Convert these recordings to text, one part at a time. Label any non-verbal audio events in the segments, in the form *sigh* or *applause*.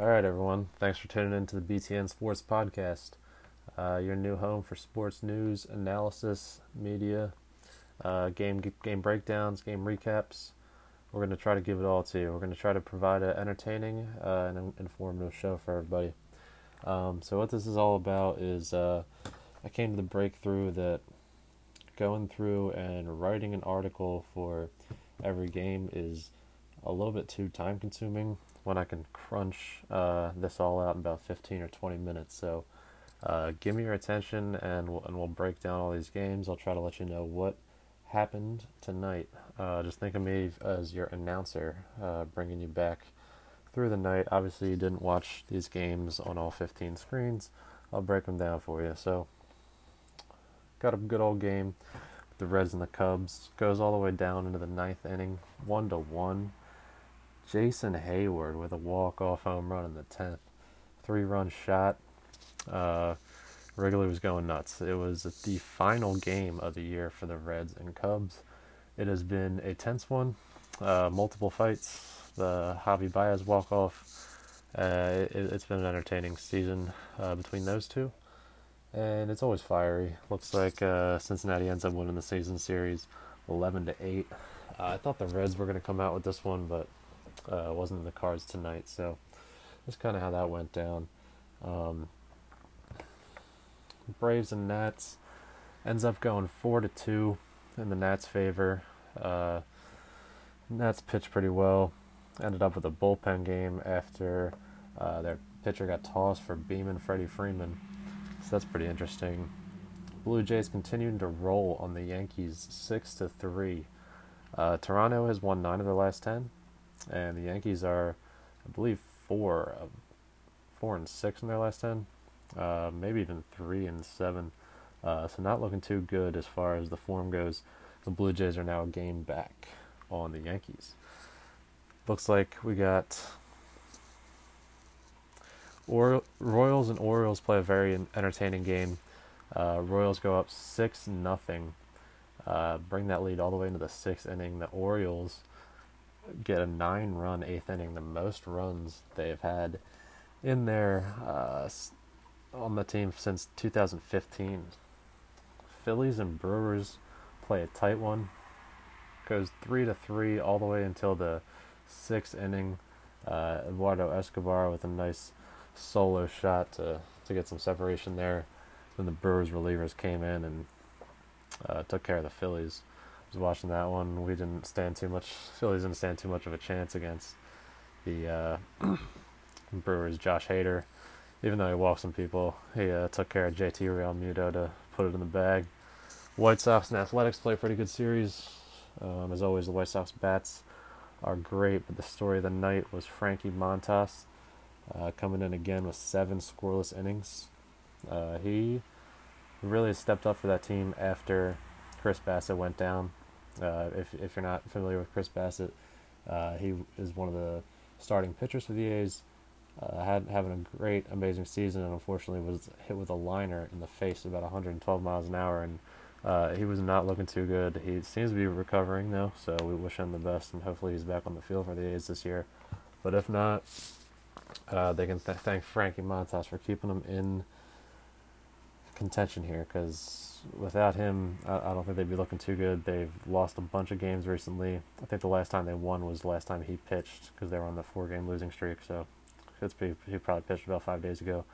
All right, everyone. Thanks for tuning in to the BTN Sports Podcast, uh, your new home for sports news, analysis, media, uh, game game breakdowns, game recaps. We're going to try to give it all to you. We're going to try to provide an entertaining uh, and informative show for everybody. Um, so, what this is all about is uh, I came to the breakthrough that going through and writing an article for every game is a little bit too time consuming when I can crunch uh, this all out in about 15 or 20 minutes. So uh, give me your attention and we'll, and we'll break down all these games. I'll try to let you know what happened tonight. Uh, just think of me as your announcer, uh, bringing you back through the night. Obviously, you didn't watch these games on all 15 screens. I'll break them down for you. So, got a good old game. The Reds and the Cubs goes all the way down into the ninth inning, one to one. Jason Heyward with a walk-off home run in the tenth, three-run shot. Uh, Wrigley was going nuts. It was the final game of the year for the Reds and Cubs. It has been a tense one, uh, multiple fights. The Javy Baez walk-off. Uh, it, has been an entertaining season uh, between those two and it's always fiery. Looks like uh, Cincinnati ends up winning the season series, eleven to eight. Uh, I thought the Reds were going to come out with this one, but uh, wasn't in the cards tonight. So that's kind of how that went down. Um, Braves and Nats ends up going four to two in the Nats' favor. Uh, Nats pitched pretty well. Ended up with a bullpen game after uh, their pitcher got tossed for Beeman Freddie Freeman So that's pretty interesting. Blue Jays continuing to roll on the Yankees six to three. Uh, Toronto has won nine of their last ten, and the Yankees are, I believe, four, four and six in their last ten, uh, maybe even three and seven. Uh, so not looking too good as far as the form goes. The Blue Jays are now a game back on the Yankees. Looks like we got or- Royals and Orioles play a very entertaining game. Uh, Royals go up six nothing, uh, bring that lead all the way into the sixth inning. The Orioles get a nine-run eighth inning, the most runs they've had in there uh, on the team since 2015. Phillies and Brewers play a tight one. Goes three to three all the way until the sixth inning. Uh, Eduardo Escobar with a nice solo shot to to get some separation there. Then the Brewers relievers came in and uh, took care of the Phillies. Was watching that one. We didn't stand too much. Phillies didn't stand too much of a chance against the uh, *clears throat* Brewers. Josh Hader, even though he walked some people, he uh, took care of JT Realmuto to put it in the bag. White Sox and Athletics play a pretty good series. Um, as always, the White Sox bats are great, but the story of the night was Frankie Montas uh, coming in again with seven scoreless innings. Uh, he really stepped up for that team after Chris Bassitt went down. Uh, if if you're not familiar with Chris Bassitt, uh, he is one of the starting pitchers for the A's. Uh, had having a great, amazing season, and unfortunately was hit with a liner in the face about 112 miles an hour, and uh, he was not looking too good. He seems to be recovering though, so we wish him the best, and hopefully he's back on the field for the A's this year. But if not, uh, they can th- thank Frankie Montas for keeping him in contention here because without him, I, I, don't think they'd be looking too good. They've lost a bunch of games recently. I think the last time they won was the last time he pitched because they were on the four game losing streak. So it's he probably pitched about five days ago.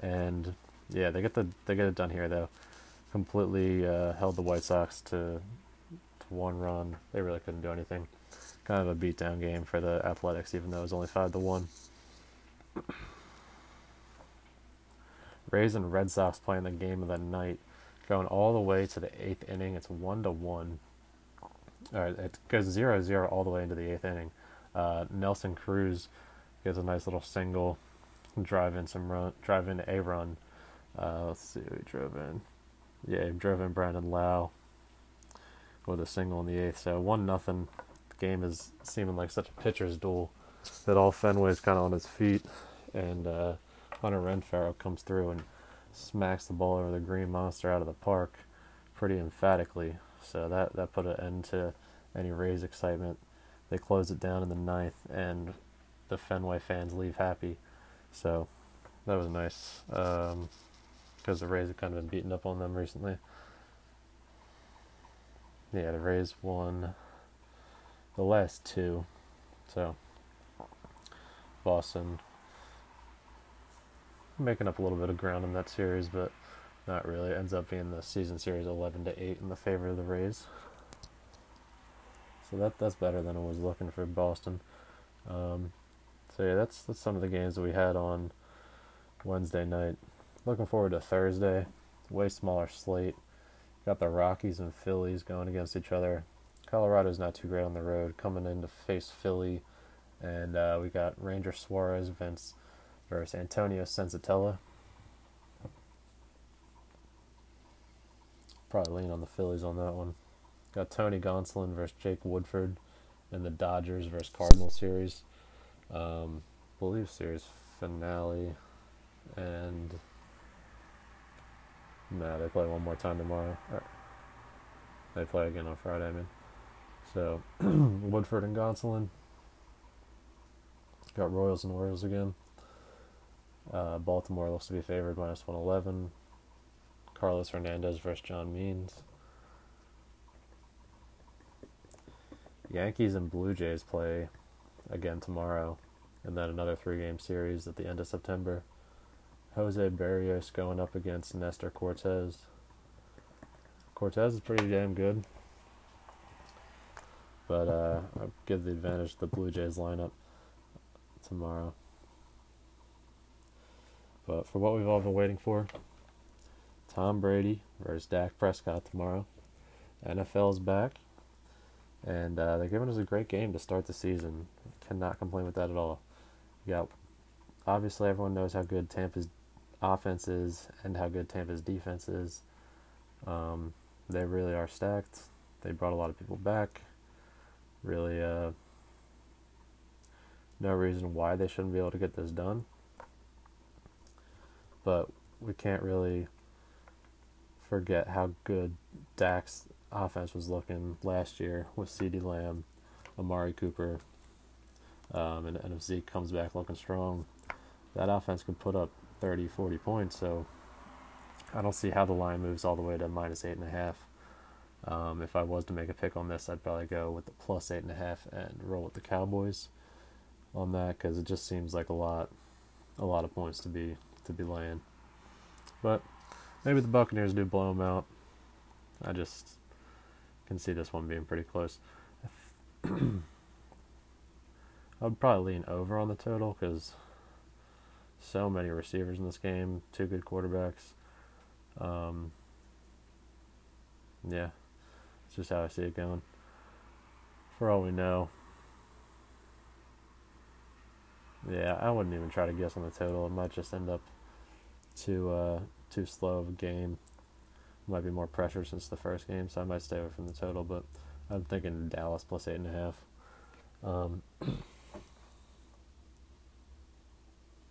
And yeah, they get the they get it done here though. Completely uh, held the White Sox to to one run. They really couldn't do anything. Kind of a beatdown game for the Athletics, even though it was only five to one. Rays and Red Sox playing the game of the night, going all the way to the eighth inning. It's one to one. It goes 0-0 all the way into the eighth inning. Uh, Nelson Cruz gets a nice little single, drive in some run, drive in a run. Uh, let's see who he drove in. Yeah, he drove in Brandon Lowe with a single in the eighth. So one nothing. The game is seeming like such a pitcher's duel that all Fenway's kind of on his feet, and uh, Hunter Renfroe comes through and smacks the ball over the green monster out of the park pretty emphatically. So that that put an end to any Rays excitement. They close it down in the ninth, and the Fenway fans leave happy. So that was nice because um, the Rays have kind of been beaten up on them recently. Yeah, the Rays won the last two. So Boston making up a little bit of ground in that series, but not really. It ends up being the season series 11 to 8 in the favor of the Rays. So that that's better than I was looking for Boston. Um, so yeah, that's that's some of the games that we had on Wednesday night. Looking forward to Thursday. Way smaller slate. Got the Rockies and Phillies going against each other. Colorado's not too great on the road, coming in to face Philly, and uh, we got Ranger Suarez Vince versus Antonio Senzatela. Probably lean on the Phillies on that one. Got Tony Gonsolin versus Jake Woodford in the Dodgers versus Cardinals series. Um, believe series finale, and nah, they play one more time tomorrow. They play again on Friday. I mean, so *clears throat* Woodford and Gonsolin. Got Royals and Orioles again. Uh, Baltimore looks to be favored minus 111. Carlos Hernandez versus John Means. Yankees and Blue Jays play again tomorrow, and then another three game series at the end of September. Jose Berrios going up against Nestor Cortes. Cortes is pretty damn good, but uh, I'll give the advantage to the Blue Jays lineup tomorrow. But for what we've all been waiting for, Tom Brady versus Dak Prescott tomorrow. NFL's back, and uh, they're giving us a great game to start the season. Cannot complain with that at all. Yeah, obviously everyone knows how good Tampa's offense is and how good Tampa's defense is. Um, they really are stacked. They brought a lot of people back. Really, uh, no reason why they shouldn't be able to get this done. But we can't really forget how good Dak's offense was looking last year with CeeDee Lamb, Amari Cooper, um, and, and if Zeke comes back looking strong, that offense could put up 30, 40 points. So I don't see how the line moves all the way to minus eight and a half. Um, if I was to make a pick on this, I'd probably go with the plus eight and a half and roll with the Cowboys on that because it just seems like a lot, a lot of points to be to be laying. But maybe the Buccaneers do blow them out. I just can see this one being pretty close. *coughs* I would probably lean over on the total because so many receivers in this game, two good quarterbacks. Um, yeah, it's just how I see it going. For all we know, yeah, I wouldn't even try to guess on the total. It might just end up too uh, too slow of a game. Might be more pressure since the first game, so I might stay away from the total. But I'm thinking Dallas plus eight and a half. Um, *clears throat*